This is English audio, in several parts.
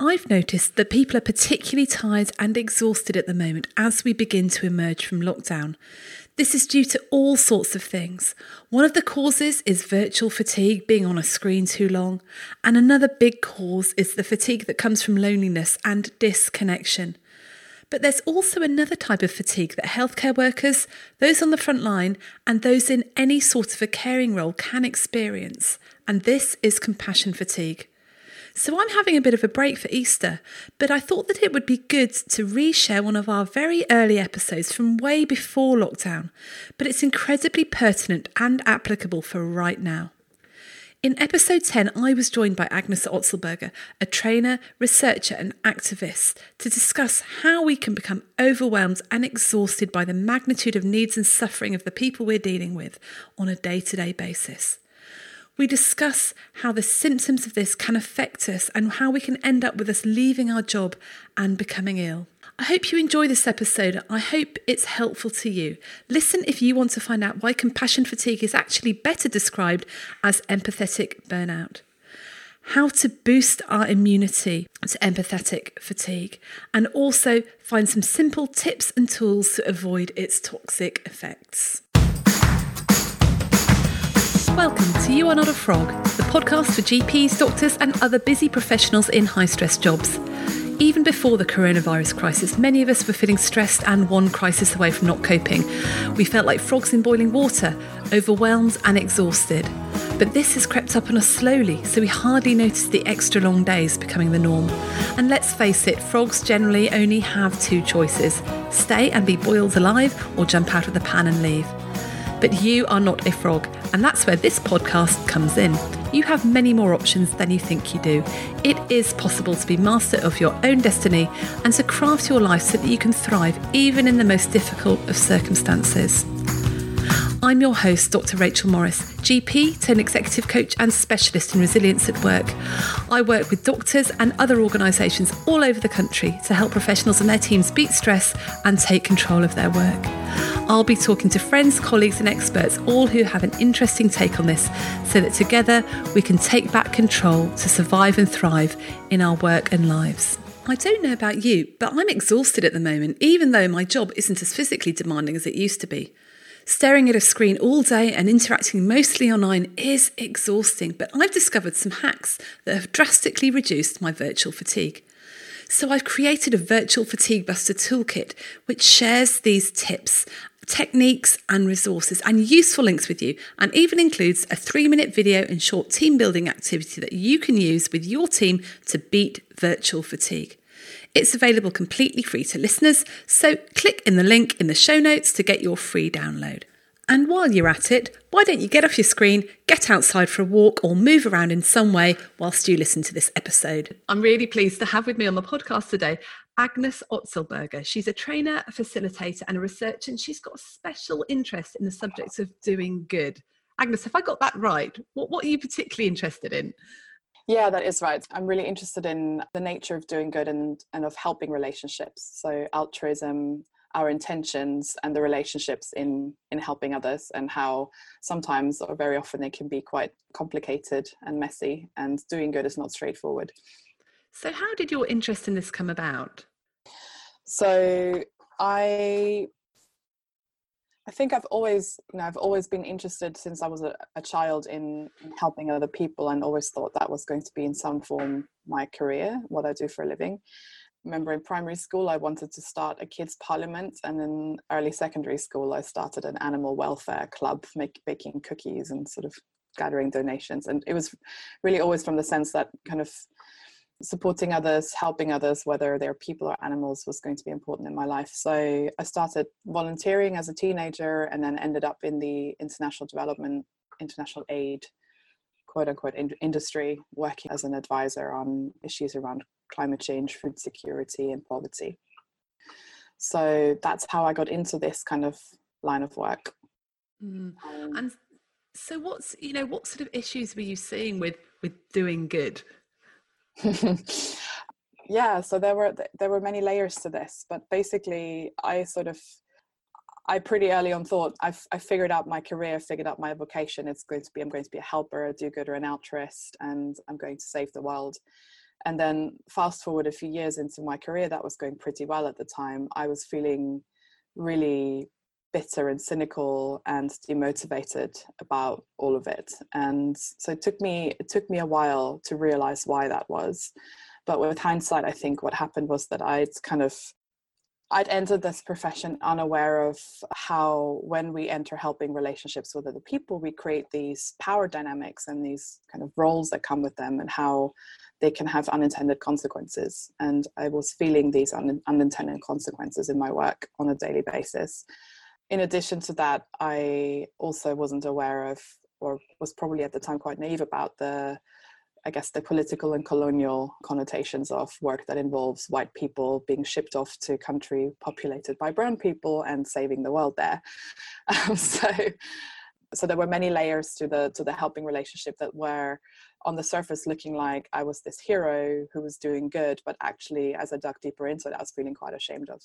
I've noticed that people are particularly tired and exhausted at the moment as we begin to emerge from lockdown. This is due to all sorts of things. One of the causes is virtual fatigue, being on a screen too long, and another big cause is the fatigue that comes from loneliness and disconnection. But there's also another type of fatigue that healthcare workers, those on the front line, and those in any sort of a caring role can experience, and this is compassion fatigue. So I'm having a bit of a break for Easter, but I thought that it would be good to reshare one of our very early episodes from way before lockdown, but it's incredibly pertinent and applicable for right now. In episode 10, I was joined by Agnes Otzelberger, a trainer, researcher, and activist, to discuss how we can become overwhelmed and exhausted by the magnitude of needs and suffering of the people we're dealing with on a day to day basis. We discuss how the symptoms of this can affect us and how we can end up with us leaving our job and becoming ill. I hope you enjoy this episode. I hope it's helpful to you. Listen if you want to find out why compassion fatigue is actually better described as empathetic burnout. How to boost our immunity to empathetic fatigue, and also find some simple tips and tools to avoid its toxic effects. Welcome to You Are Not a Frog, the podcast for GPs, doctors, and other busy professionals in high stress jobs. Even before the coronavirus crisis, many of us were feeling stressed and one crisis away from not coping. We felt like frogs in boiling water, overwhelmed and exhausted. But this has crept up on us slowly, so we hardly notice the extra long days becoming the norm. And let's face it, frogs generally only have two choices stay and be boiled alive, or jump out of the pan and leave. But you are not a frog, and that's where this podcast comes in. You have many more options than you think you do. It is possible to be master of your own destiny and to craft your life so that you can thrive even in the most difficult of circumstances. I'm your host, Dr. Rachel Morris, GP, turned executive coach and specialist in resilience at work. I work with doctors and other organisations all over the country to help professionals and their teams beat stress and take control of their work. I'll be talking to friends, colleagues, and experts, all who have an interesting take on this, so that together we can take back control to survive and thrive in our work and lives. I don't know about you, but I'm exhausted at the moment, even though my job isn't as physically demanding as it used to be. Staring at a screen all day and interacting mostly online is exhausting, but I've discovered some hacks that have drastically reduced my virtual fatigue. So I've created a virtual fatigue buster toolkit which shares these tips techniques and resources and useful links with you, and even includes a three minute video and short team building activity that you can use with your team to beat virtual fatigue. It's available completely free to listeners, so click in the link in the show notes to get your free download. And while you're at it, why don't you get off your screen, get outside for a walk, or move around in some way whilst you listen to this episode? I'm really pleased to have with me on the podcast today Agnes Otzelberger. She's a trainer, a facilitator, and a researcher, and she's got a special interest in the subject of doing good. Agnes, have I got that right? What, what are you particularly interested in? Yeah, that is right. I'm really interested in the nature of doing good and, and of helping relationships. So, altruism, our intentions, and the relationships in, in helping others, and how sometimes or very often they can be quite complicated and messy, and doing good is not straightforward. So, how did your interest in this come about? So, I I think I've always, you know, I've always been interested since I was a, a child in, in, helping other people, and always thought that was going to be in some form my career, what I do for a living. remember in primary school, I wanted to start a kids' parliament, and in early secondary school, I started an animal welfare club, make, baking cookies and sort of gathering donations. And it was really always from the sense that kind of supporting others, helping others, whether they're people or animals, was going to be important in my life. So I started volunteering as a teenager and then ended up in the international development, international aid, quote unquote, in- industry, working as an advisor on issues around climate change, food security, and poverty. So that's how I got into this kind of line of work. Mm. And so, what's you know, what sort of issues were you seeing with with doing good? yeah so there were there were many layers to this but basically i sort of i pretty early on thought i've i figured out my career figured out my vocation it's going to be i'm going to be a helper a do-gooder an altruist and i'm going to save the world And then fast forward a few years into my career, that was going pretty well at the time. I was feeling really bitter and cynical and demotivated about all of it. And so it took me it took me a while to realize why that was. But with hindsight, I think what happened was that I'd kind of I'd entered this profession unaware of how, when we enter helping relationships with other people, we create these power dynamics and these kind of roles that come with them, and how they can have unintended consequences. And I was feeling these un- unintended consequences in my work on a daily basis. In addition to that, I also wasn't aware of, or was probably at the time quite naive about the I guess, the political and colonial connotations of work that involves white people being shipped off to a country populated by brown people and saving the world there. Um, so, so there were many layers to the to the helping relationship that were on the surface looking like I was this hero who was doing good, but actually, as I dug deeper into it, I was feeling quite ashamed of.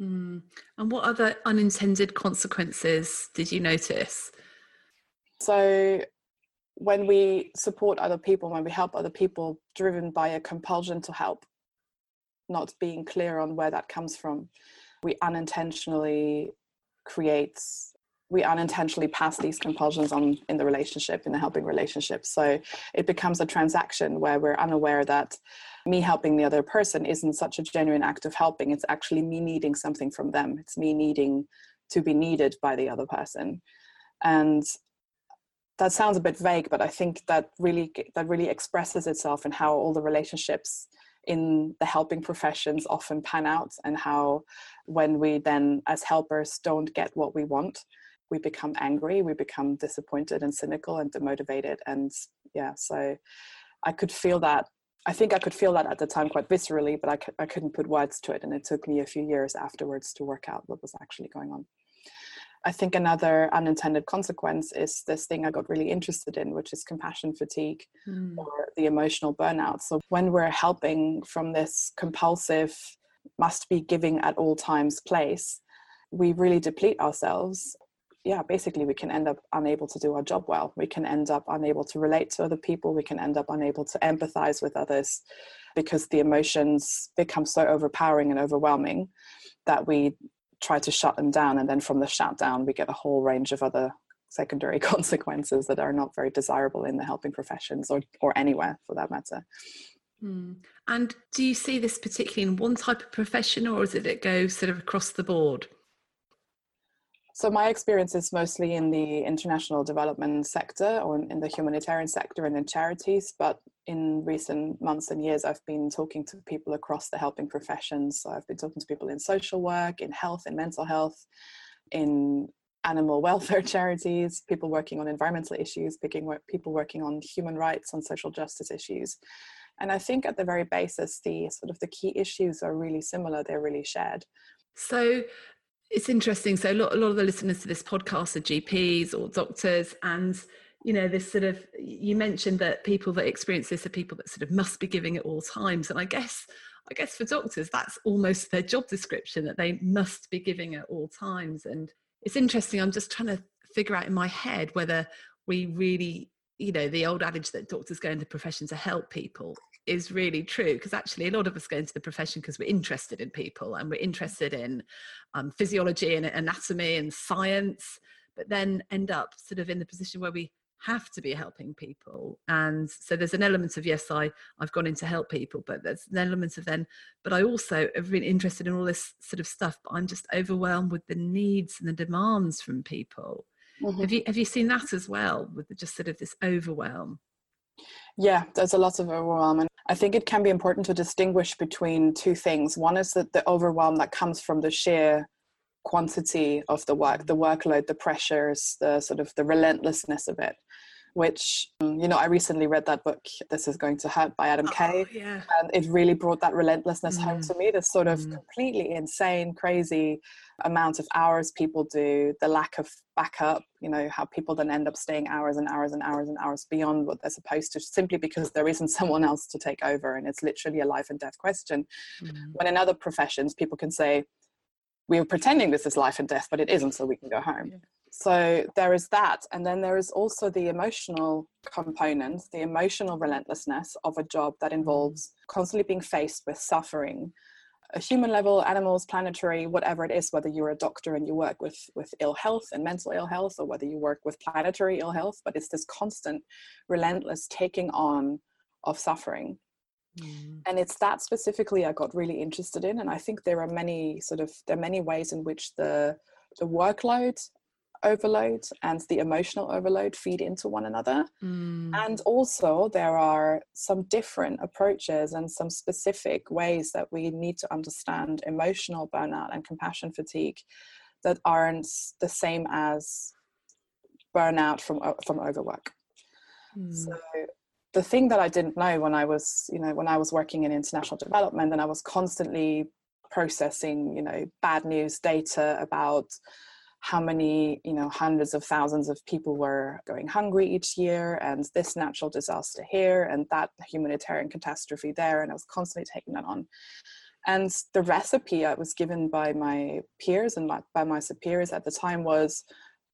Mm. And what other unintended consequences did you notice? So when we support other people, when we help other people, driven by a compulsion to help, not being clear on where that comes from, we unintentionally create, we unintentionally pass these compulsions on in the relationship, in the helping relationship. So it becomes a transaction where we're unaware that me helping the other person isn't such a genuine act of helping. It's actually me needing something from them. It's me needing to be needed by the other person. And that sounds a bit vague, but I think that really that really expresses itself in how all the relationships in the helping professions often pan out and how when we then as helpers don't get what we want we become angry we become disappointed and cynical and demotivated and yeah so i could feel that i think i could feel that at the time quite viscerally but I c- I couldn't put words to it and it took me a few years afterwards to work out what was actually going on I think another unintended consequence is this thing I got really interested in, which is compassion fatigue mm. or the emotional burnout. So when we're helping from this compulsive, must be giving at all times place, we really deplete ourselves. Yeah, basically, we can end up unable to do our job well. We can end up unable to relate to other people. We can end up unable to empathize with others because the emotions become so overpowering and overwhelming that we try to shut them down and then from the shutdown we get a whole range of other secondary consequences that are not very desirable in the helping professions or, or anywhere for that matter mm. and do you see this particularly in one type of profession or is it go sort of across the board so my experience is mostly in the international development sector or in the humanitarian sector and in charities, but in recent months and years, I've been talking to people across the helping professions. So I've been talking to people in social work, in health, in mental health, in animal welfare charities, people working on environmental issues, people working on human rights, on social justice issues. And I think at the very basis, the sort of the key issues are really similar. They're really shared. So it's interesting. So a lot, a lot of the listeners to this podcast are GPs or doctors, and you know this sort of you mentioned that people that experience this are people that sort of must be giving at all times, and I guess I guess for doctors that's almost their job description that they must be giving at all times. And it's interesting. I'm just trying to figure out in my head whether we really you know the old adage that doctors go into profession to help people is really true because actually a lot of us go into the profession because we're interested in people and we're interested in um, physiology and anatomy and science but then end up sort of in the position where we have to be helping people and so there's an element of yes i i've gone in to help people but there's an element of then but i also have been interested in all this sort of stuff but i'm just overwhelmed with the needs and the demands from people mm-hmm. have you have you seen that as well with just sort of this overwhelm yeah, there's a lot of overwhelm. And I think it can be important to distinguish between two things. One is that the overwhelm that comes from the sheer quantity of the work, the workload, the pressures, the sort of the relentlessness of it which um, you know i recently read that book this is going to hurt by adam oh, kay yeah. and it really brought that relentlessness mm. home to me this sort of mm. completely insane crazy amount of hours people do the lack of backup you know how people then end up staying hours and hours and hours and hours beyond what they're supposed to simply because there isn't someone else to take over and it's literally a life and death question. Mm. when in other professions people can say we are pretending this is life and death but it isn't so we can go home. Yeah. So there is that and then there is also the emotional component the emotional relentlessness of a job that involves constantly being faced with suffering a human level animals planetary whatever it is whether you're a doctor and you work with with ill health and mental ill health or whether you work with planetary ill health but it's this constant relentless taking on of suffering mm. and it's that specifically i got really interested in and i think there are many sort of there are many ways in which the the workload overload and the emotional overload feed into one another. Mm. And also, there are some different approaches and some specific ways that we need to understand emotional burnout and compassion fatigue that aren't the same as burnout from from overwork. Mm. So the thing that I didn't know when I was, you know, when I was working in international development and I was constantly processing, you know, bad news data about how many you know hundreds of thousands of people were going hungry each year and this natural disaster here and that humanitarian catastrophe there and i was constantly taking that on. And the recipe i was given by my peers and by my superiors at the time was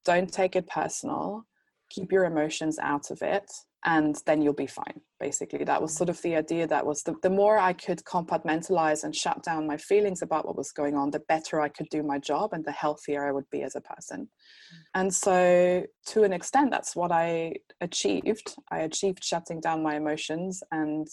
don't take it personal. Keep your emotions out of it and then you'll be fine basically. That was mm-hmm. sort of the idea that was the, the more i could compartmentalize and shut down my feelings about what was going on the better i could do my job and the healthier i would be as a person. Mm-hmm. And so to an extent that's what i achieved. I achieved shutting down my emotions and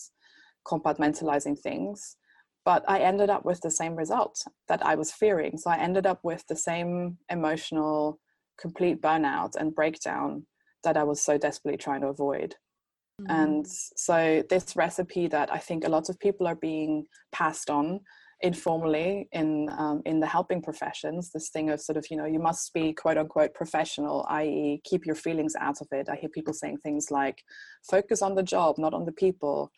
compartmentalizing things but i ended up with the same result that i was fearing. So i ended up with the same emotional complete burnout and breakdown that I was so desperately trying to avoid. Mm-hmm. And so, this recipe that I think a lot of people are being passed on informally in um, in the helping professions this thing of sort of you know you must be quote unquote professional i.e keep your feelings out of it i hear people saying things like focus on the job not on the people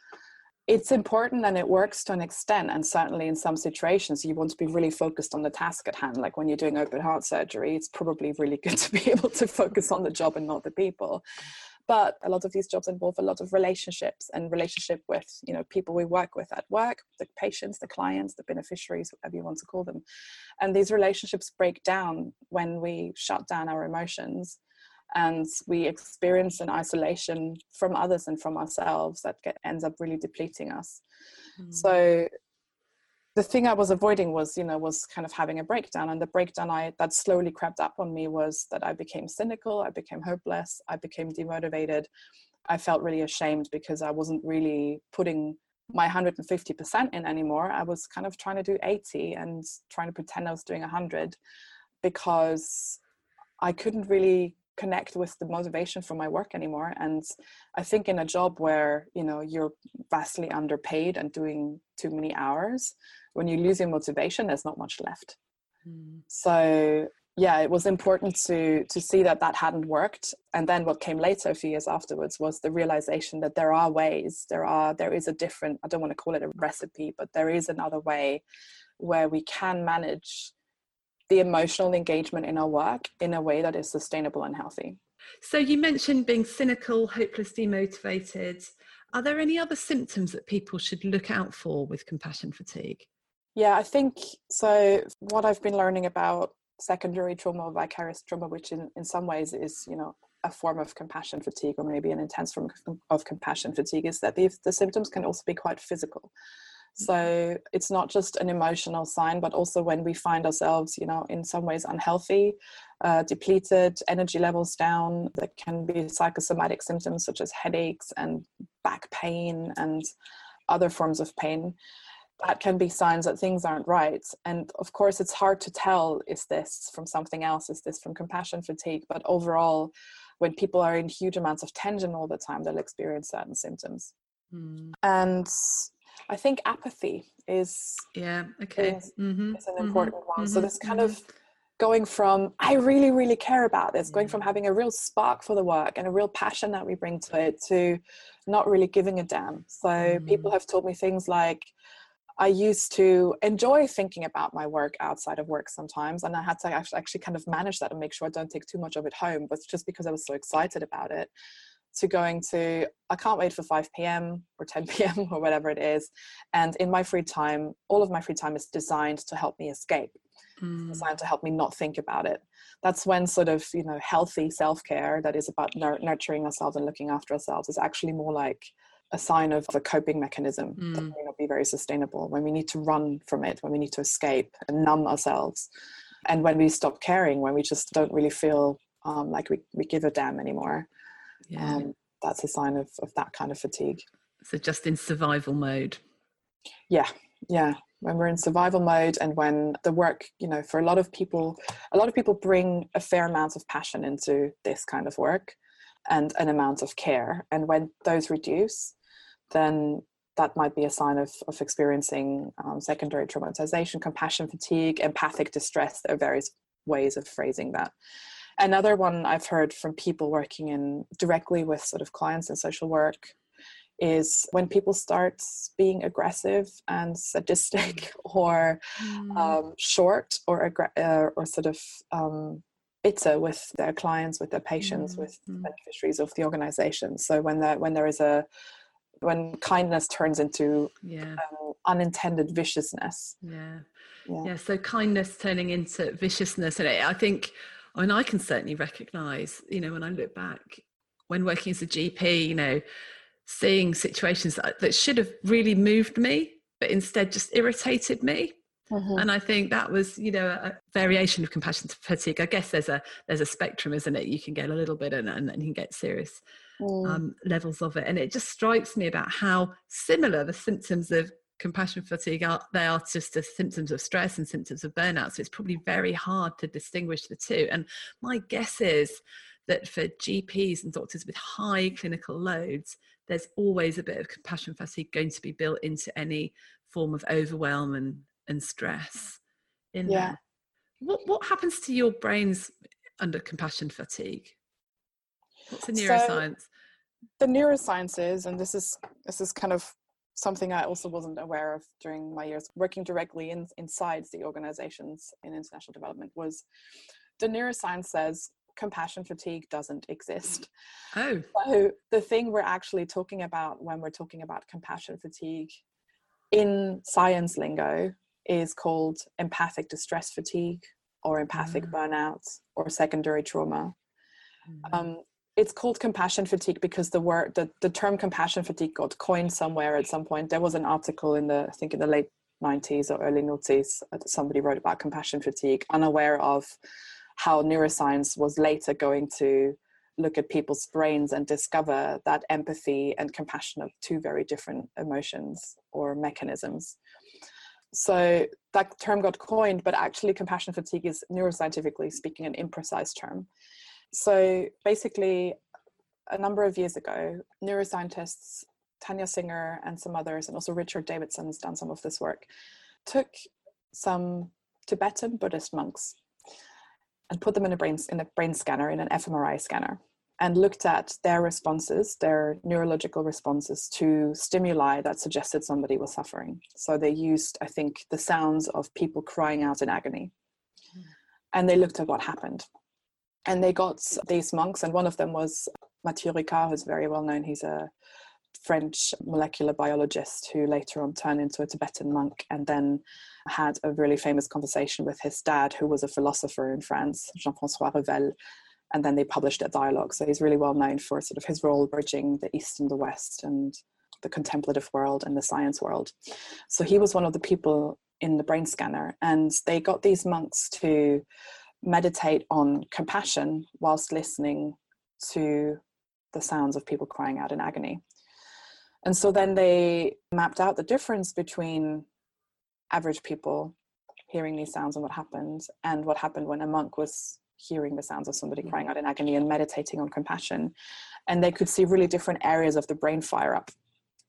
it's important and it works to an extent and certainly in some situations you want to be really focused on the task at hand like when you're doing open heart surgery it's probably really good to be able to focus on the job and not the people. But a lot of these jobs involve a lot of relationships and relationship with you know people we work with at work the patients the clients the beneficiaries whatever you want to call them. And these relationships break down when we shut down our emotions and we experience an isolation from others and from ourselves that get, ends up really depleting us. Mm. so the thing i was avoiding was you know was kind of having a breakdown and the breakdown i that slowly crept up on me was that i became cynical i became hopeless i became demotivated. I felt really ashamed because i wasn't really putting my 150% in anymore. I was kind of trying to do 80 and trying to pretend i was doing 100 because i couldn't really connect with the motivation for my work anymore. And i think in a job where you know you're vastly underpaid and doing too many hours when you lose your motivation there's not much left. Mm. so yeah it was important to to see that that hadn't worked. And then what came later a few years afterwards was the realization that there are ways there are there is a different i don't want to call it a recipe but there is another way where we can manage the emotional engagement in our work in a way that is sustainable and healthy. So, you mentioned being cynical, hopeless, demotivated. Are there any other symptoms that people should look out for with compassion fatigue? Yeah, I think so. What I've been learning about secondary trauma or vicarious trauma, which in, in some ways is, you know, a form of compassion fatigue or maybe an intense form of compassion fatigue, is that the, the symptoms can also be quite physical. So it's not just an emotional sign, but also when we find ourselves, you know, in some ways unhealthy, uh, depleted, energy levels down, there can be psychosomatic symptoms such as headaches and back pain and other forms of pain. That can be signs that things aren't right. And of course, it's hard to tell is this from something else? Is this from compassion fatigue? But overall, when people are in huge amounts of tension all the time, they'll experience certain symptoms. Mm. And I think apathy is yeah okay is, mm-hmm. is an mm-hmm. important mm-hmm. one. So this kind of going from I really really care about this, going from having a real spark for the work and a real passion that we bring to it to not really giving a damn. So mm. people have told me things like. I used to enjoy thinking about my work outside of work sometimes, and I had to actually, actually kind of manage that and make sure I don't take too much of it home. But just because I was so excited about it, to going to I can't wait for 5 p.m. or 10 p.m. or whatever it is. And in my free time, all of my free time is designed to help me escape, mm. designed to help me not think about it. That's when sort of, you know, healthy self care that is about nurturing ourselves and looking after ourselves is actually more like a sign of a coping mechanism mm. that may not be very sustainable when we need to run from it, when we need to escape and numb ourselves. And when we stop caring, when we just don't really feel um, like we, we give a damn anymore. Yeah. Um, that's a sign of, of that kind of fatigue. So just in survival mode. Yeah, yeah. When we're in survival mode and when the work, you know, for a lot of people, a lot of people bring a fair amount of passion into this kind of work and an amount of care. And when those reduce, then that might be a sign of, of experiencing um, secondary traumatization, compassion fatigue, empathic distress. There are various ways of phrasing that. Another one I've heard from people working in directly with sort of clients in social work is when people start being aggressive and sadistic or mm. um, short or uh, or sort of um, bitter with their clients, with their patients, mm. with mm. beneficiaries of the organization. So when there when there is a when kindness turns into yeah. um, unintended viciousness. Yeah. yeah. yeah, So kindness turning into viciousness, and I think I mean, I can certainly recognize, you know, when I look back when working as a GP, you know, seeing situations that, that should have really moved me, but instead just irritated me. Mm-hmm. And I think that was, you know, a variation of compassion fatigue. I guess there's a there's a spectrum, isn't it? You can get a little bit, and, and, and you can get serious mm. um, levels of it. And it just strikes me about how similar the symptoms of compassion fatigue are they are just the symptoms of stress and symptoms of burnout. So it's probably very hard to distinguish the two. And my guess is that for gps and doctors with high clinical loads there's always a bit of compassion fatigue going to be built into any form of overwhelm and, and stress in yeah. there. What, what happens to your brains under compassion fatigue? What's the neuroscience? so, the neurosciences and this is this is kind of something I also wasn't aware of during my years working directly in, inside the organizations in international development was the neuroscience says compassion fatigue doesn't exist. Oh. So the thing we're actually talking about when we're talking about compassion fatigue in science lingo is called empathic distress fatigue or empathic mm. burnout or secondary trauma. Mm. Um, it's called compassion fatigue because the word the, the term compassion fatigue got coined somewhere at some point. There was an article in the i think in the late 90s or early noughties somebody wrote about compassion fatigue unaware of how neuroscience was later going to look at people's brains and discover that empathy and compassion are two very different emotions or mechanisms. So that term got coined but actually compassion fatigue is neuroscientifically speaking an imprecise term so basically, a number of years ago, neuroscientists Tania Singer and some others, and also Richard Davidson's done some of this work, took some Tibetan Buddhist monks and put them in a brain in a brain scanner in an fMRI scanner and looked at their responses, their neurological responses to stimuli that suggested somebody was suffering. So they used, I think, the sounds of people crying out in agony. Hmm. And they looked at what happened and they got these monks, and one of them was Matthieu Ricard, who's very well known. He's a French molecular biologist who later on turned into a Tibetan monk and then had a really famous conversation with his dad, who was a philosopher in France, Jean Francois Revel. And then they published a dialogue. So he's really well known for sort of his role bridging the East and the West and the contemplative world and the science world. So he was one of the people in the brain scanner. And they got these monks to meditate on compassion whilst listening to the sounds of people crying out in agony. And so then they mapped out the difference between average people hearing these sounds and what happened, and what happened when a monk was hearing the sounds of somebody mm. crying out in agony and meditating on compassion. And they could see really different areas of the brain fire up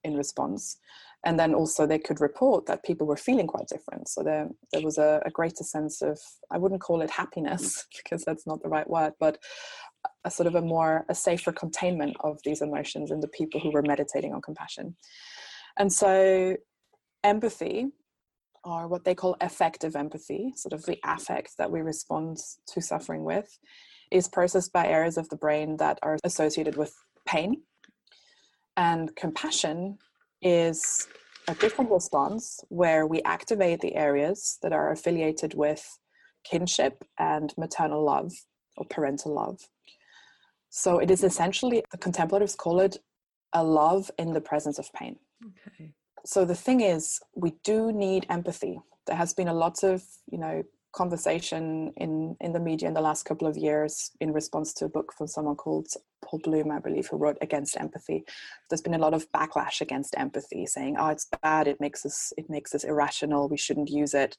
in response and then also they could report that people were feeling quite different. So there, there was a, a greater sense of i wouldn't call it happiness mm. because that's not the right word but a sort of a more a safer containment of these emotions in the people who were meditating on compassion. And so empathy or what they call affective empathy sort of the affect that we respond to suffering with is processed by areas of the brain that are associated with pain And compassion is a different response where we activate the areas that are affiliated with kinship and maternal love or parental love. So it is essentially, the contemplatives call it a love in the presence of pain. Okay. So the thing is, we do need empathy. There has been a lot of, you know, conversation in in the media in the last couple of years in response to a book from someone called Paul Bloom, I believe, who wrote Against Empathy. There's been a lot of backlash against empathy, saying, "Oh, it's bad. It makes us it makes us irrational. We shouldn't use it."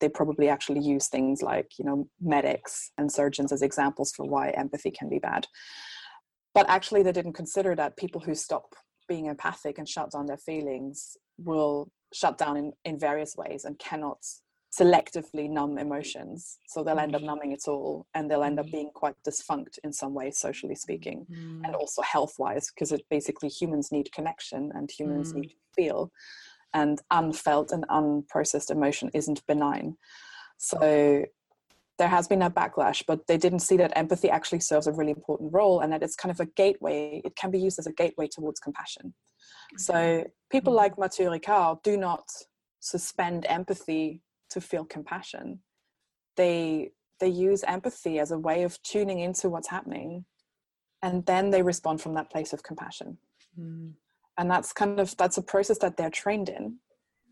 They probably actually use things like you know medics and surgeons as examples for why empathy can be bad. But actually, they didn't consider that people who stop being empathic and shut down their feelings will shut down in, in various ways and cannot selectively numb emotions. So they'll end up mm. numbing it all and they'll end up mm. being quite dysfunct in some way, socially speaking, mm. and also health wise, because it basically humans need connection and humans mm. need to feel. And unfelt and unprocessed emotion isn't benign. So there has been a backlash, but they didn't see that empathy actually serves a really important role and that it's kind of a gateway. It can be used as a gateway towards compassion. So people mm. like Matthieu Ricard do not suspend empathy to feel compassion. They they use empathy as a way of tuning into what's happening and then they respond from that place of compassion. Mm. and that's kind of that's a process that they're trained in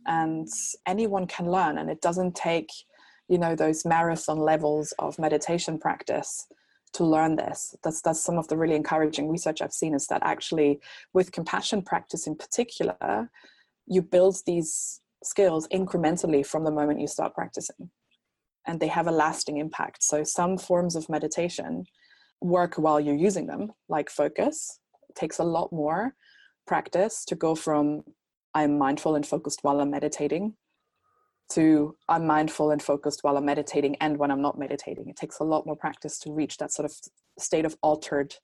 and anyone can learn and it doesn't take you know those marathon levels of meditation practice to learn this. That's that's some of the really encouraging research i've seen is that actually with compassion practice in particular you build these skills incrementally from the moment you start practicing. And they have a lasting impact. So some forms of meditation work while you're using them like focus. It takes a lot more practice to go from i'm mindful and focused while i'm meditating to i'm mindful and focused while i'm meditating and when i'm not meditating. It takes a lot more practice to reach that sort of state of altered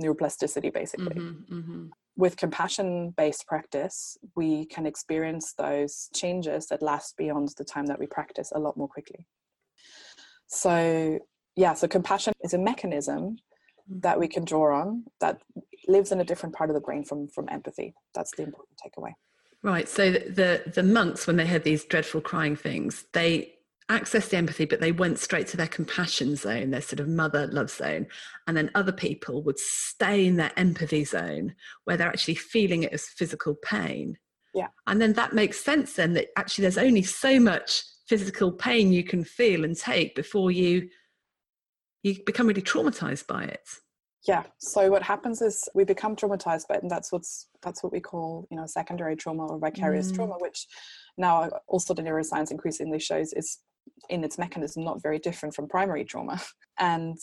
neuroplasticity basically. Mm-hmm, mm-hmm with compassion based practice, we can experience those changes that last beyond the time that we practice a lot more quickly. So, yeah, so compassion is a mechanism that we mm-hmm. can draw on that lives in a different part of the brain from, from empathy. That's the important takeaway. Right. So the the monks, when they had these dreadful crying things, they access the empathy, but they went straight to their compassion zone, their sort of mother love zone. And then other people would stay in their empathy zone where they're actually feeling it as physical pain. Yeah. And then that makes sense then that actually there's only so much physical pain you can feel and take before you you become really traumatized by it. Yeah. So what happens is we become traumatized by it, and that's what's that's what we call, you know, secondary trauma or vicarious mm. trauma, which now also the neuroscience increasingly shows is in its mechanism not very different from primary trauma. And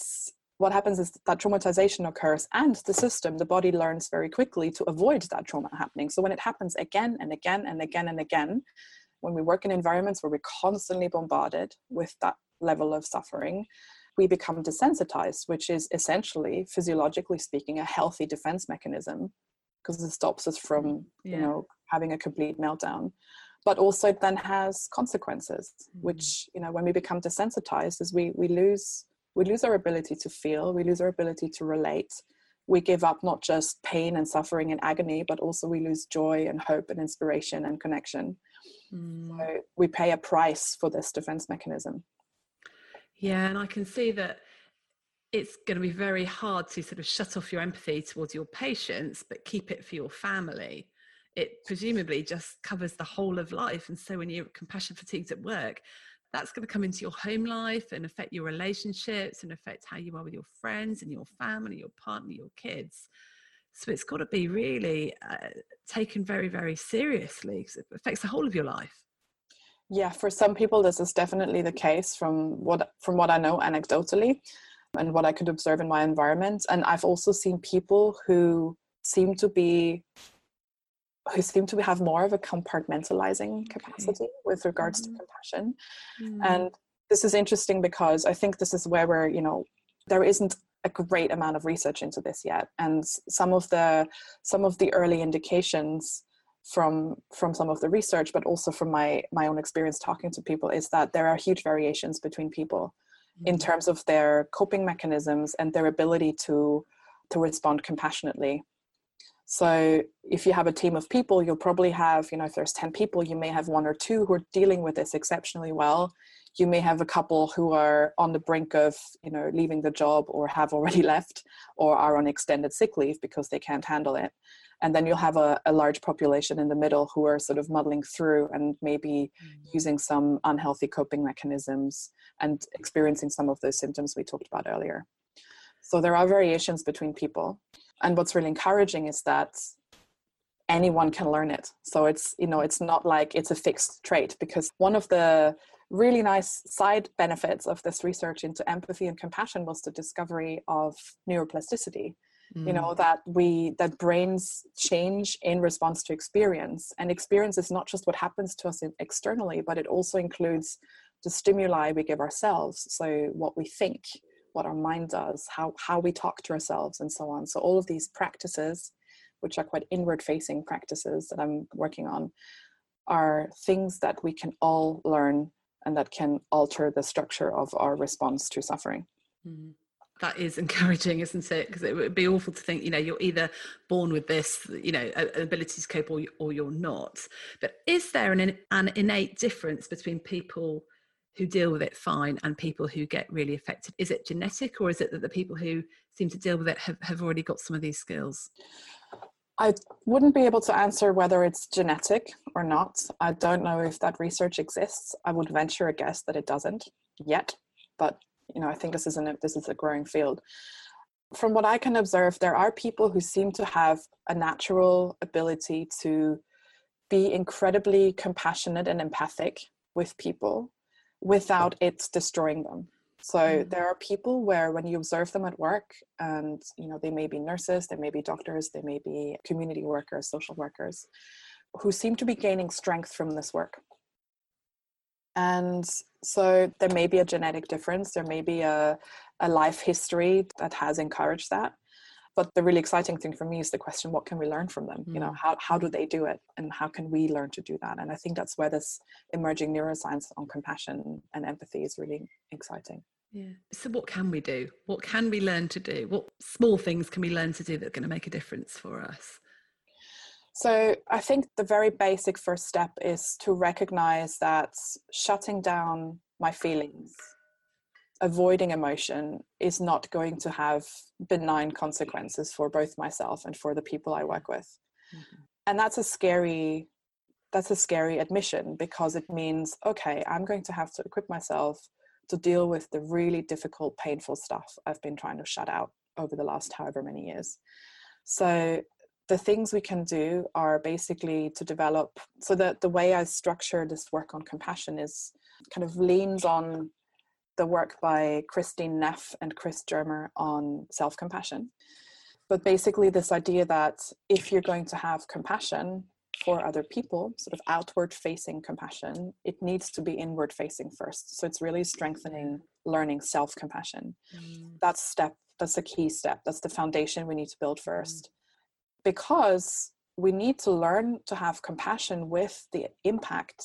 what happens is that traumatization occurs and the system, the body learns very quickly to avoid that trauma happening. So when it happens again and again and again and again, when we work in environments where we're constantly bombarded with that level of suffering, we become desensitized, which is essentially, physiologically speaking, a healthy defense mechanism because it stops us from, mm, yeah. you know, having a complete meltdown but also it then has consequences which you know when we become desensitized is we we lose we lose our ability to feel we lose our ability to relate. We give up not just pain and suffering and agony but also we lose joy and hope and inspiration and connection. Mm. so we pay a price for this defense mechanism. Yeah and i can see that it's going to be very hard to sort of shut off your empathy towards your patients but keep it for your family it presumably just covers the whole of life. And so when you're compassion fatigued at work, that's going to come into your home life and affect your relationships and affect how you are with your friends and your family, your partner, your kids. So it's got to be really uh, taken very, very seriously because it affects the whole of your life. Yeah, for some people, this is definitely the case from what from what I know anecdotally, and what I could observe in my environment. And I've also seen people who seem to be who seem to have more of a compartmentalizing capacity with regards mm-hmm. to compassion. Mm-hmm. And this is interesting because I think this is where we're, you know, there isn't a great amount of research into this yet. And some of the some of the early indications from from some of the research, but also from my my own experience talking to people, is that there are huge variations between people mm-hmm. in terms of their coping mechanisms and their ability to to respond compassionately So if you have a team of people, you'll probably have, you know, if there's 10 people, you may have one or two who are dealing with this exceptionally well. You may have a couple who are on the brink of, you know, leaving the job or have already left or are on extended sick leave because they can't handle it. And then you'll have a, a large population in the middle who are sort of muddling through and maybe mm-hmm. using some unhealthy coping mechanisms and experiencing some of those symptoms we talked about earlier. So there are variations between people and what's really encouraging is that anyone can learn it so it's you know it's not like it's a fixed trait because one of the really nice side benefits of this research into empathy and compassion was the discovery of neuroplasticity mm. you know mm. that we that brains change in response to experience and experience is not just what happens to us externally but it also includes the stimuli we give ourselves so what we think what our mind does, how, how we talk to ourselves, and so on. So, all of these practices, which are quite inward facing practices that I'm working on, are things that we can all learn and that can alter the structure of our response to suffering. Mm-hmm. That is encouraging, isn't it? Because it would be awful to think, you know, you're either born with this, you know, ability to cope or, or you're not. But is there an, an innate difference between people who deal with it fine and people who get really affected? Is it genetic or is it that the people who seem to deal with it have, have already got some of these skills? I wouldn't be able to answer whether it's genetic or not. I don't know if that research exists. I would venture a guess that it doesn't yet, but you know, I think this is an this is a growing field. From what I can observe, there are people who seem to have a natural ability to be incredibly compassionate and empathic with people without it destroying them. So mm-hmm. there are people where when you observe them at work and you know they may be nurses they may be doctors they may be community workers social workers who seem to be gaining strength from this work. And so there may be a genetic difference there may be a, a life history that has encouraged that but the really exciting thing for me is the question what can we learn from them? Mm. you know mm. how, how do they do it and how can we learn to do that? And i think that's where this emerging neuroscience on compassion and empathy is really exciting. Yeah. So what can we do? What can we learn to do? What small things can we learn to do that are going to make a difference for us? So i think the very basic first step is to recognize that shutting down my feelings avoiding emotion is not going to have benign consequences for both myself and for the people I work with. Mm-hmm. And that's a scary that's a scary admission because it means okay, I'm going to have to equip myself to deal with the really difficult painful stuff I've been trying to shut out over the last however many years. So the things we can do are basically to develop so that the way I structure this work on compassion is kind of leans on the work by Christine Neff and Chris Germer on self compassion. But basically, this idea that if you're going to have compassion for other people, sort of outward facing compassion, it needs to be inward facing first. So it's really strengthening learning self compassion. Mm. That's step, that's a key step. That's the foundation we need to build mm. first. Mm. Because we need to learn to have compassion with the impact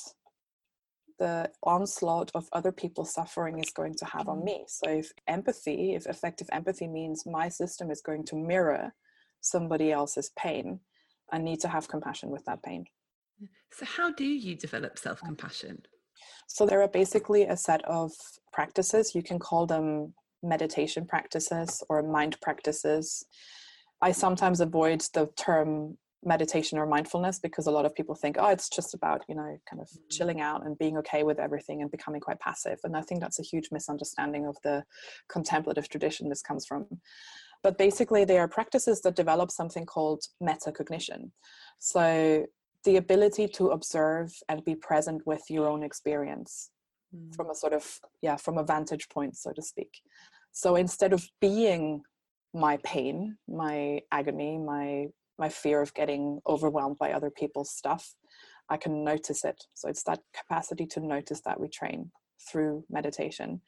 the onslaught of other people's suffering is going to have on mm. me. So, if empathy, if affective empathy means my system is going to mirror somebody else's pain, I need to have compassion with that pain. So, how do you develop self compassion? So, there are basically a set of practices. You can call them meditation practices or mind practices. I sometimes avoid the term meditation or mindfulness because a lot of people think oh it's just about you know kind of mm-hmm. chilling out and being okay with everything and becoming quite passive and i think that's a huge misunderstanding of the contemplative tradition this comes from but basically they are practices that develop something called metacognition so the ability to observe and be present with your own experience mm. from a sort of yeah from a vantage point so to speak so instead of being my pain my agony my my fear of getting overwhelmed by other people's stuff i can notice it. So it's that capacity to notice that we train through meditation.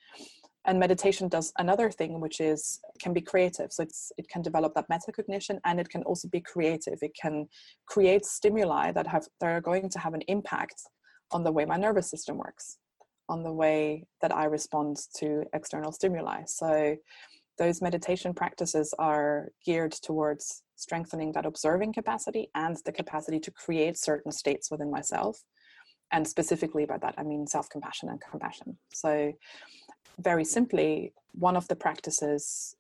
And meditation does another thing which is can be creative. So it's it can develop that metacognition and it can also be creative. It can create stimuli that have that are going to have an impact on the way my nervous system works on the way that i respond to external stimuli. So those meditation practices are geared towards strengthening that observing capacity and the capacity to create certain states within myself. And specifically by that, I mean self compassion and compassion. So, very simply, one of the practices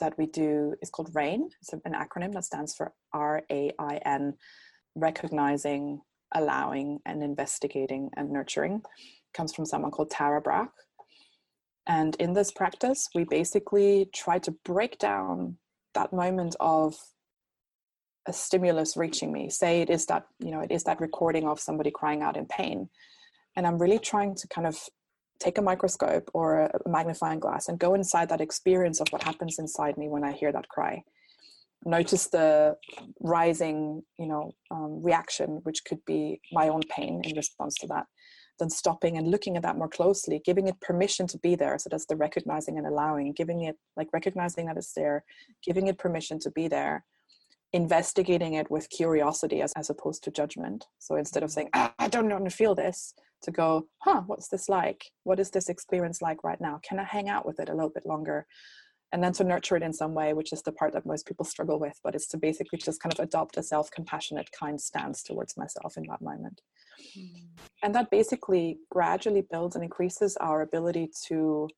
that we do is called RAIN. It's an acronym that stands for R A I N, recognizing, allowing, and investigating and nurturing. It comes from someone called Tara Brach. And in this practice, we basically try to break down that moment of a stimulus reaching me. Say it is that, you know, it is that recording of somebody crying out in pain. And I'm really trying to kind of take a microscope or a magnifying glass and go inside that experience of what happens inside me when I hear that cry. Notice the rising, you know, um, reaction, which could be my own pain in response to that. Then stopping and looking at that more closely, giving it permission to be there. So that's the recognizing and allowing, giving it like recognizing that it's there, giving it permission to be there, investigating it with curiosity as, as opposed to judgment. So instead of saying, ah, I don't want to feel this, to go, huh, what's this like? What is this experience like right now? Can I hang out with it a little bit longer? And then to nurture it in some way, which is the part that most people struggle with, but it's to basically just kind of adopt a self compassionate, kind stance towards myself in that moment. Mm. And that basically gradually builds and increases our ability to,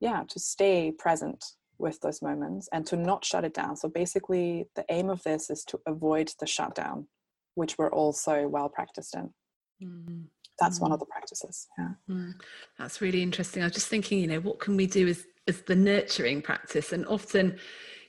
yeah, to stay present with those moments and to not shut it down. So basically, the aim of this is to avoid the shutdown, which we're also well practiced in. Mm that's mm. one of the practices yeah mm. that's really interesting i was just thinking you know what can we do as as the nurturing practice and often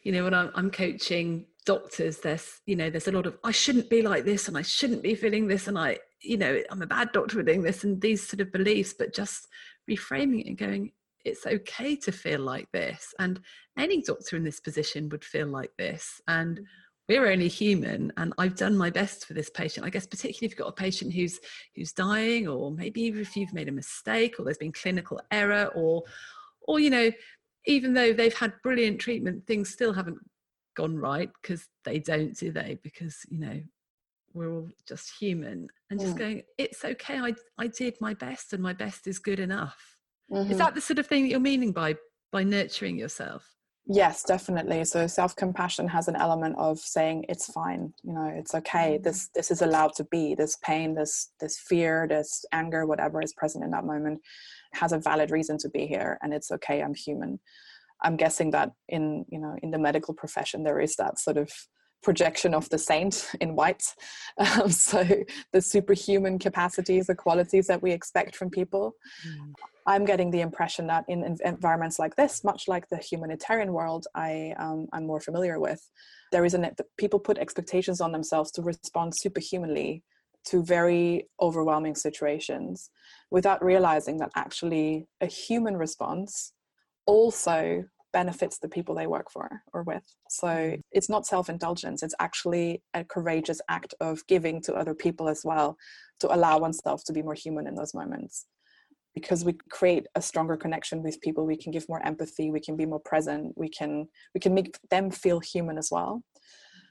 you know when i'm, I'm coaching doctors there's you know there's a lot of i shouldn't be like this and i shouldn't be feeling this and i you know i'm a bad doctor for doing this and these sort of beliefs but just reframing it and going it's okay to feel like this. And any doctor in this position would feel like this. And mm. we're only human and i've done my best for this patient. I guess particularly if you've got a patient who's who's dying or maybe even if you've made a mistake or there's been clinical error or or you know even though they've had brilliant treatment things still haven't gone right because they don't do they? Because you know we're all just human and just yeah. going it's okay i i did my best and my best is good enough mm-hmm. is that the sort of thing that you're meaning by by nurturing yourself Yes, definitely. So self-compassion has an element of saying it's fine, you know, it's okay. Mm-hmm. This this is allowed to be. This pain, this this fear, this anger, whatever is present in that moment has a valid reason to be here and it's okay, I'm human. I'm guessing that in, you know, in the medical profession there is that sort of projection of the saint in white. Um, so the superhuman capacities, the qualities that we expect from people. Mm. I'm getting the impression that in, environments like this, much like the humanitarian world I, um, I'm more familiar with, there is an people put expectations on themselves to respond superhumanly to very overwhelming situations without realizing that actually a human response also benefits the people they work for or with. So mm. it's not self indulgence, it's actually a courageous act of giving to other people as well to allow oneself to be more human in those moments. Because we create a stronger connection with people, we can give more empathy, we can be more present, we can we can make them feel human as well.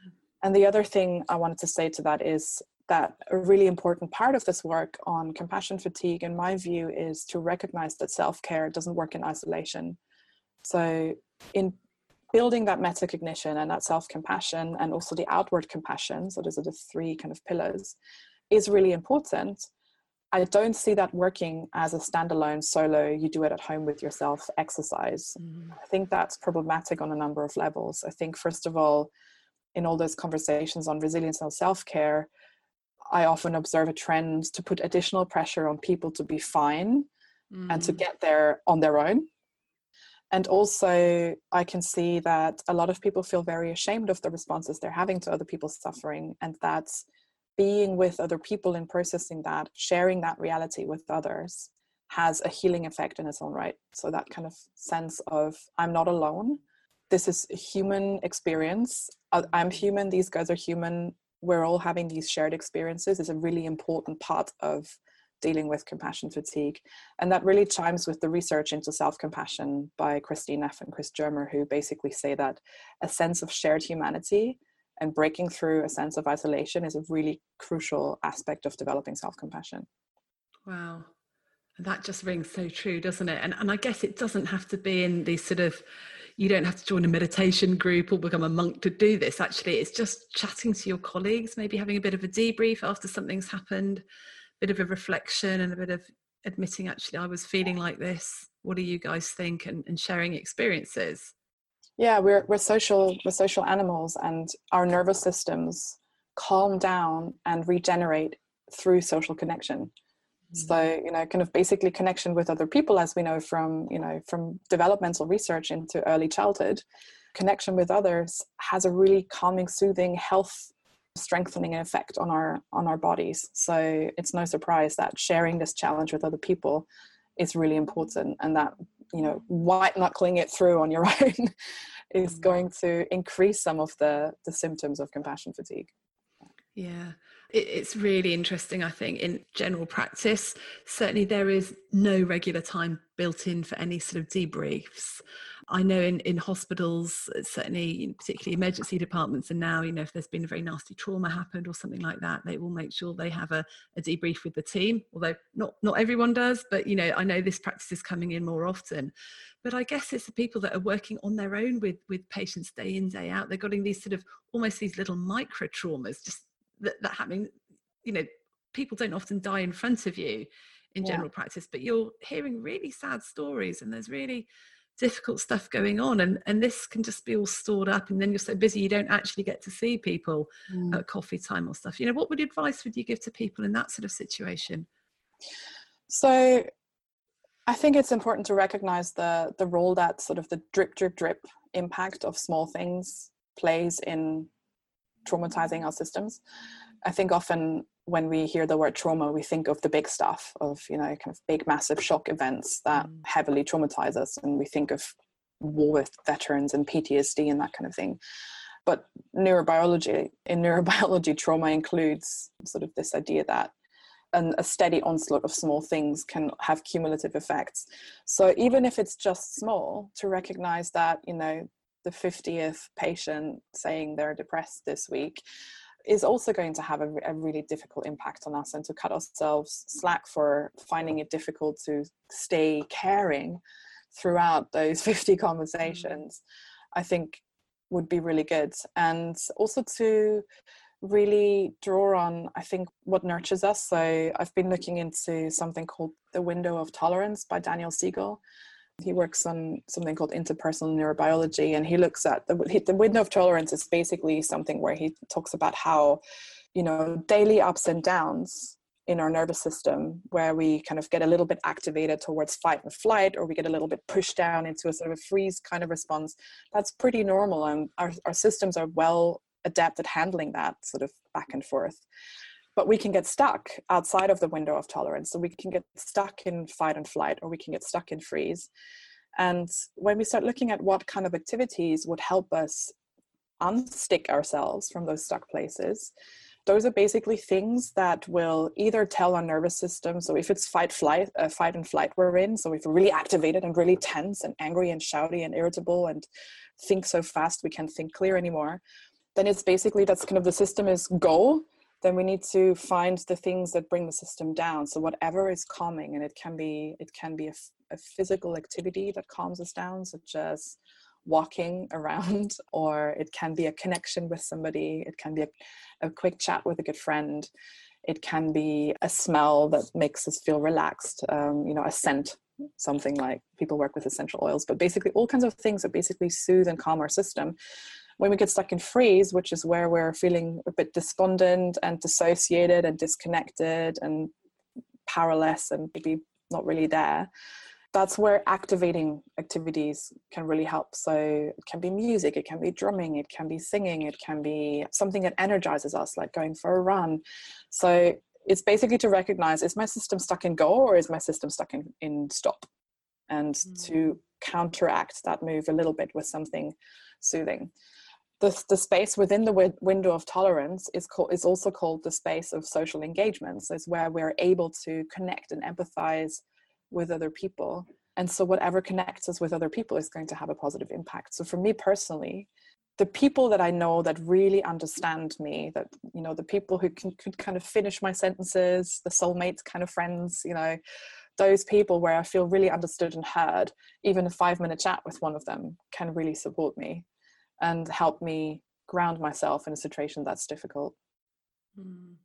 Mm. And the other thing I wanted to say to that is that a really important part of this work on compassion fatigue, in my view, is to recognize that self care doesn't work in isolation. So, in building that metacognition and that self compassion, and also the outward compassion, so those are the three kind of pillars, is really important. I don't see that working as a standalone solo, you do it at home with yourself exercise. Mm. I think that's problematic on a number of levels. I think, first of all, in all those conversations on resilience and self care, I often observe a trend to put additional pressure on people to be fine mm. and to mm. get there on their own and also i can see that a lot of people feel very ashamed of the responses they're having to other people's suffering and that being with other people and processing that sharing that reality with others has a healing effect in its own right. So that kind of sense of i'm not alone. This is a human experience. Uh, I'm human. These guys are human. We're all having these shared experiences is a really important part of dealing with compassion fatigue. And that really chimes with the research into self compassion by Kristin Neff and Chris Germer, who basically say that a sense of shared humanity and breaking through a sense of isolation is a really crucial aspect of developing self compassion. Wow. And that just rings so true, doesn't it? And, and I guess it doesn't have to be in these sort of you don't have to join a meditation group or become a monk to do this. Actually, it's just chatting to your colleagues, maybe having a bit of a debrief after something's happened, bit of a reflection, and a bit of admitting, actually, I was feeling like this. What do you guys think? And, and sharing experiences. Yeah, we're, we're social we're social animals, and our nervous systems calm down and regenerate through social connection so mm. you know kind of basically connection with other people as we know from you know from developmental research into early childhood connection with others has a really calming soothing health strengthening effect on our on our bodies so it's no surprise that sharing this challenge with other people is really important and that you know white knuckling it through on your own is mm. going to increase some of the the symptoms of compassion fatigue yeah it's really interesting, I think, in general practice. Certainly, there is no regular time built in for any sort of debriefs. I know in, in hospitals, uh, certainly, particularly emergency departments, and now, you know, if there's been a very nasty trauma happened or something like that, they will make sure they have a, a debrief with the team. Although not not everyone does, but you know, I know this practice is coming in more often. But I guess it's the people that are working on their own with with patients day in day out. They're getting these sort of almost these little micro traumas, just that, that happening you know people don't often die in front of you in general yeah. practice but you're hearing really sad stories and there's really difficult stuff going on and and this can just be all stored up and then you're so busy you don't actually get to see people mm. at coffee time or stuff you know what would advice would you give to people in that sort of situation so i think it's important to recognize the the role that sort of the drip drip drip impact of small things plays in traumatizing our systems. I think often when we hear the word trauma, we think of the big stuff, of you know, kind of big, massive shock events that mm. heavily traumatize us, and we think of war with veterans and PTSD and that kind of thing. But neurobiology, in neurobiology, trauma includes sort of this idea that an, a steady onslaught of small things can have cumulative effects. So even if it's just small, to recognize that you know the 50th patient saying they're depressed this week is also going to have a, a, really difficult impact on us and to cut ourselves slack for finding it difficult to stay caring throughout those 50 conversations i think would be really good. And also to really draw on i think what nurtures us. So i've been looking into something called the window of tolerance by daniel siegel he works on something called interpersonal neurobiology and he looks at the, the window of tolerance is basically something where he talks about how you know daily ups and downs in our nervous system where we kind of get a little bit activated towards fight and flight or we get a little bit pushed down into a sort of a freeze kind of response. That's pretty normal and our, our systems are well adept at handling that sort of back and forth but we can get stuck outside of the window of tolerance. So we can get stuck in fight and flight, or we can get stuck in freeze. And when we start looking at what kind of activities would help us unstick ourselves from those stuck places, those are basically things that will either tell our nervous system. So if it's fight, flight, uh, fight and flight we're in, so if we're really activated and really tense and angry and shouty and irritable and think so fast we can't think clear anymore, then it's basically that's kind of the system is go then we need to find the things that bring the system down. So whatever is calming and it can be it can be a, a physical activity that calms us down such as walking around or it can be a connection with somebody it can be a, a quick chat with a good friend it can be a smell that makes us feel relaxed um, you know a scent something like people work with essential oils but basically all kinds of things that basically soothe and calm our system when we get stuck in freeze, which is where we're feeling a bit despondent and dissociated and disconnected and powerless and maybe not really there, that's where activating activities can really help. So it can be music, it can be drumming, it can be singing, it can be something that energizes us, like going for a run. So it's basically to recognize is my system stuck in go or is my system stuck in, in stop? And mm. to counteract that move a little bit with something soothing the, the space within the w- window of tolerance is is also called the space of social engagements. Is where we're able to connect and empathize with other people. And so whatever connects us with other people is going to have a positive impact. So for me personally the people that i know that really understand me that you know the people who can could kind of finish my sentences the soulmates kind of friends you know those people where I feel really understood and heard, even a five minute chat with one of them can really support me and help me ground myself in a situation that's difficult. Mm.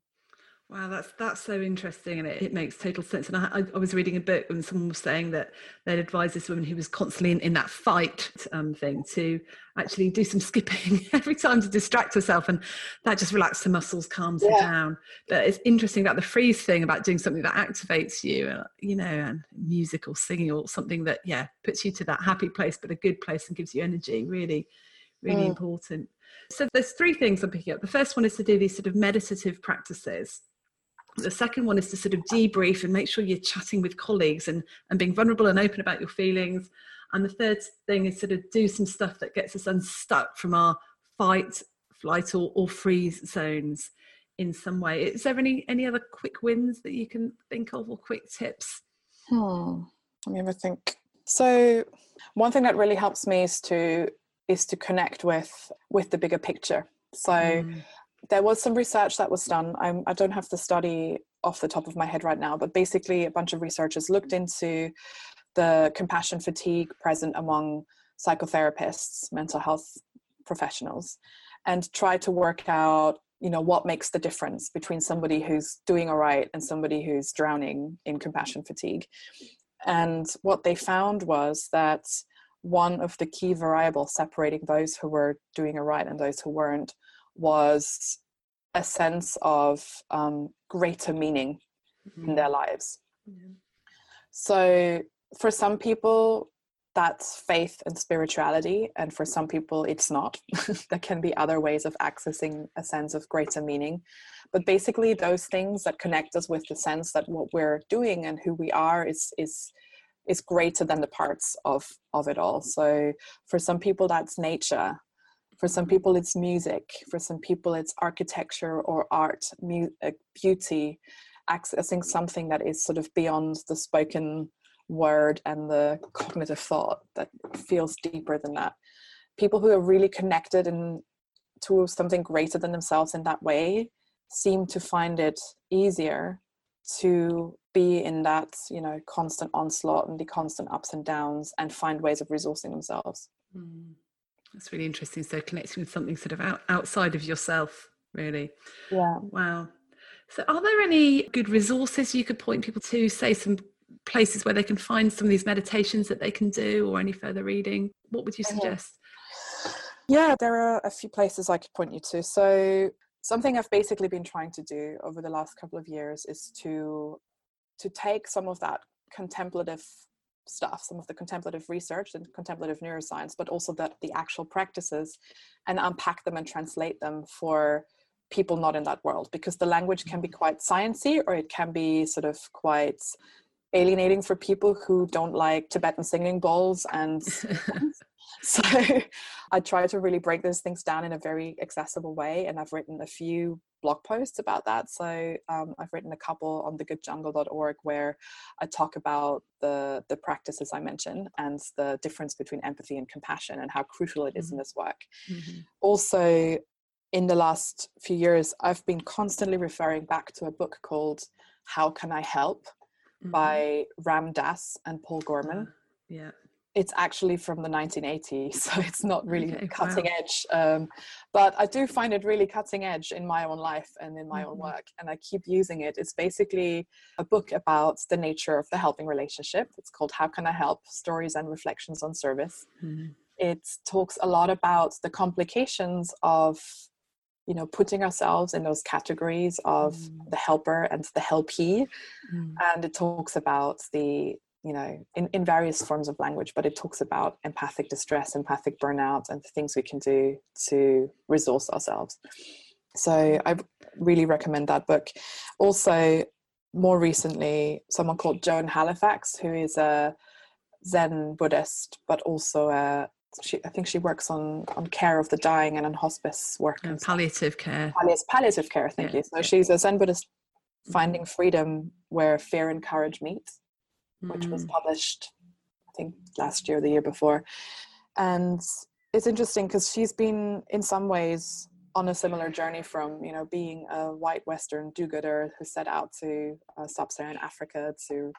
Wow, that's that's so interesting, and it, it makes total sense. And I, I, was reading a book, and someone was saying that they'd advise this woman who was constantly in, in that fight um, thing to actually do some skipping every time to distract herself, and that just relaxes her muscles, calms yeah. her down. But it's interesting about the freeze thing about doing something that activates you, uh, you know, and music or singing or something that yeah puts you to that happy place, but a good place and gives you energy. Really, really mm. important. So there's three things I'm picking up. The first one is to do these sort of meditative practices the second one is to sort of debrief and make sure you're chatting with colleagues and, and being vulnerable and open about your feelings. And the third thing is sort of do some stuff that gets us unstuck from our fight, flight, or, or freeze zones in some way. Is there any any other quick wins that you can think of or quick tips? Hmm. Let me ever think. So one thing that really helps me is to is to connect with with the bigger picture. So mm there was some research that was done. I'm, I do not have the study off the top of my head right now, but basically, a bunch of researchers looked into the compassion fatigue present among psychotherapists, mental health professionals, and tried to work out you know what makes the difference between somebody who's doing all right and somebody who's drowning in compassion fatigue and what they found was that one of the key variables separating those who were doing it right and those who weren't was a sense of um, greater meaning mm-hmm. in their lives. Mm-hmm. So, for some people, that's faith and spirituality, and for some people, it's not. there can be other ways of accessing a sense of greater meaning. But basically, those things that connect us with the sense that what we're doing and who we are is is is greater than the parts of of it all. So, for some people, that's nature. For some people it's music. For some people it's architecture or art mu- uh, beauty accessing something that is sort of beyond the spoken word and the cognitive thought that feels deeper than that. People who are really connected and to something greater than themselves in that way seem to find it easier to be in that you know constant onslaught and the constant ups and downs and find ways of resourcing themselves mm. That's really interesting. So connecting with something sort of out, outside of yourself, really. Yeah. Wow. So are there any good resources you could point people to, say some places where they can find some of these meditations that they can do or any further reading? What would you mm-hmm. suggest? Yeah, there are a few places I could point you to. So something I've basically been trying to do over the last couple of years is to to take some of that contemplative stuff, some of the contemplative research and contemplative neuroscience, but also that the actual practices and unpack them and translate them for people not in that world because the language can be mm-hmm. quite sciency or it can be sort of quite alienating for people who don't like Tibetan singing bowls and so I try to really break those things down in a very accessible way and I've written a few blog posts about that. So um, I've written a couple on thegoodjungle.org where I talk about the the practices I mentioned and the difference between empathy and compassion and how crucial it is mm-hmm. in this work. Mm-hmm. Also, in the last few years, I've been constantly referring back to a book called How Can I Help mm-hmm. by Ram Dass and Paul Gorman. Uh, yeah it's actually from the 1980s so it's not really okay, cutting wow. edge um, but i do find it really cutting edge in my own life and in my mm-hmm. own work and i keep using it it's basically a book about the nature of the helping relationship it's called how can i help stories and reflections on service mm-hmm. it talks a lot about the complications of you know putting ourselves in those categories of mm. the helper and the helpee mm. and it talks about the you know in, in various forms of language but it talks about empathic distress empathic burnout and the things we can do to resource ourselves so i really recommend that book also more recently someone called joan halifax who is a zen buddhist but also a she, I think she works on on care of the dying and on hospice work and palliative care. Palliative, palliative care, thank yeah. you. So she's a Zen Buddhist finding freedom where fear and courage meet which was mm. published, I think, last year, or the year before. And it's interesting because she's been, in some ways, on a similar journey from you know being a white Western do-gooder who set out to uh, sub-Saharan Africa to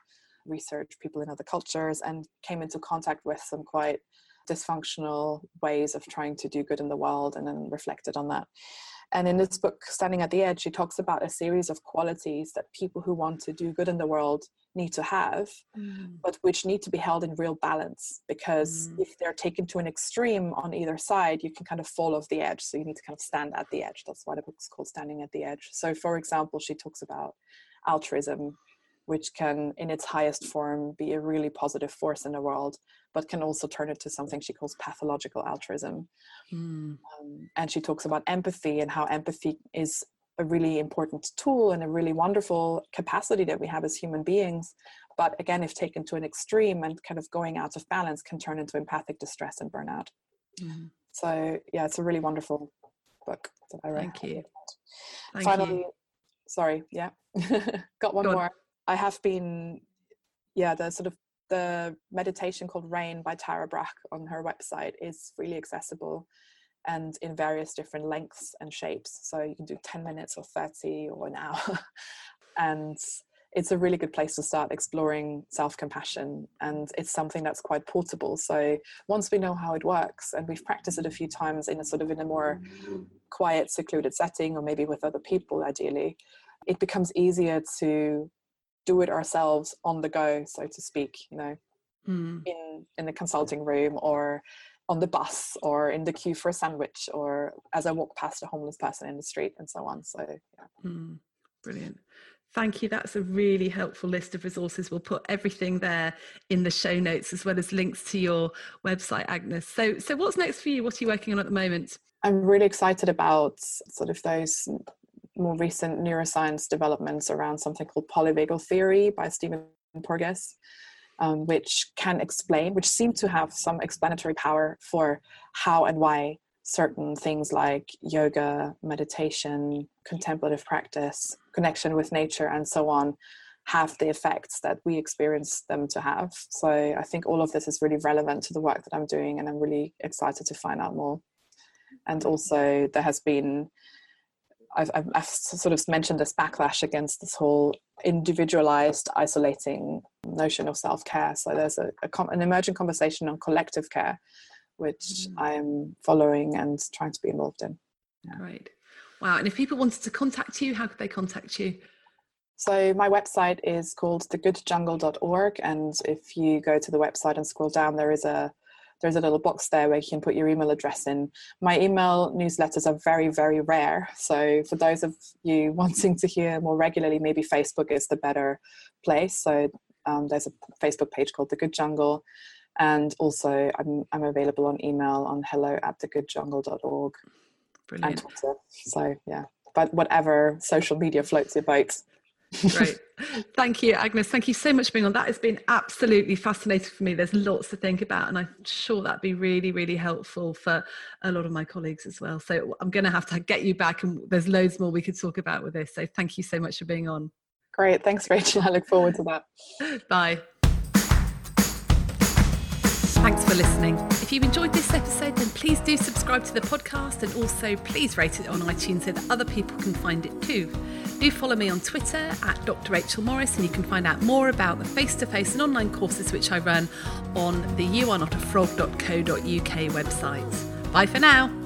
research people in other cultures and came into contact with some quite dysfunctional ways of trying to do good in the world and then reflected on that. And in this book, Standing at the Edge, she talks about a series of qualities that people who want to do good in the world need to have, mm. but which need to be held in real balance. Because mm. if they're taken to an extreme on either side, you can kind of fall off the edge. So you need to kind of stand at the edge. That's why the book's called Standing at the Edge. So, for example, she talks about altruism, which can, in its highest form, be a really positive force in the world, but can also turn it to something she calls pathological altruism. Mm. Um, and she talks about empathy and how empathy is a really important tool and a really wonderful capacity that we have as human beings. But again, if taken to an extreme and kind of going out of balance, can turn into empathic distress and burnout. Mm. So, yeah, it's a really wonderful book that I read. Thank you. Thank Finally, you. sorry, yeah, got one more. I have been, yeah, the sort of the meditation called Rain by Tara Brach on her website is freely accessible and in various different lengths and shapes. So you can do 10 minutes or 30 or an hour. and it's a really good place to start exploring self compassion. And it's something that's quite portable. So once we know how it works and we've practiced it a few times in a sort of in a more quiet, secluded setting, or maybe with other people, ideally, it becomes easier to do it ourselves on the go, so to speak, you know, mm. in in the consulting room or on the bus or in the queue for a sandwich or as I walk past a homeless person in the street and so on. So yeah. Mm. Brilliant. Thank you. That's a really helpful list of resources. We'll put everything there in the show notes as well as links to your website, Agnes. So, so what's next for you? What are you working on at the moment? I'm really excited about sort of those more recent neuroscience developments around something called polyvagal theory by Stephen Porges, um, which can explain, which seem to have some explanatory power for how and why certain things like yoga, meditation, contemplative practice, connection with nature, and so on have the effects that we experience them to have. So I think all of this is really relevant to the work that I'm doing, and I'm really excited to find out more. And also, there has been I've, I've, I've, sort of mentioned this backlash against this whole individualized, isolating notion of self care. So there's a, a, an emerging conversation on collective care, which mm. I'm following and trying to be involved in. Yeah. Right. Wow. And if people wanted to contact you, how could they contact you? So my website is called thegoodjungle.org. And if you go to the website and scroll down, there is a there's a little box there where you can put your email address in. My email newsletters are very, very rare. So for those of you wanting to hear more regularly, maybe Facebook is the better place. So um, there's a Facebook page called The Good Jungle. And also, I'm, I'm available on email on hello at thegoodjungle.org Brilliant. and Twitter. So, yeah, but whatever social media floats your boat. Great. Thank you, Agnes. Thank you so much for being on. That has been absolutely fascinating for me. There's lots to think about, and I'm sure that'd be really, really helpful for a lot of my colleagues as well. So I'm going to have to get you back, and there's loads more we could talk about with this. So thank you so much for being on. Great. Thanks, Rachel. I look forward to that. Bye. Thanks for listening. If you've enjoyed this episode, then please do subscribe to the podcast and also please rate it on iTunes so that other people can find it too. Do follow me on Twitter at Dr. Rachel Morris, and you can find out more about the face to face and online courses which I run on the youarenotafrog.co.uk website. Bye for now.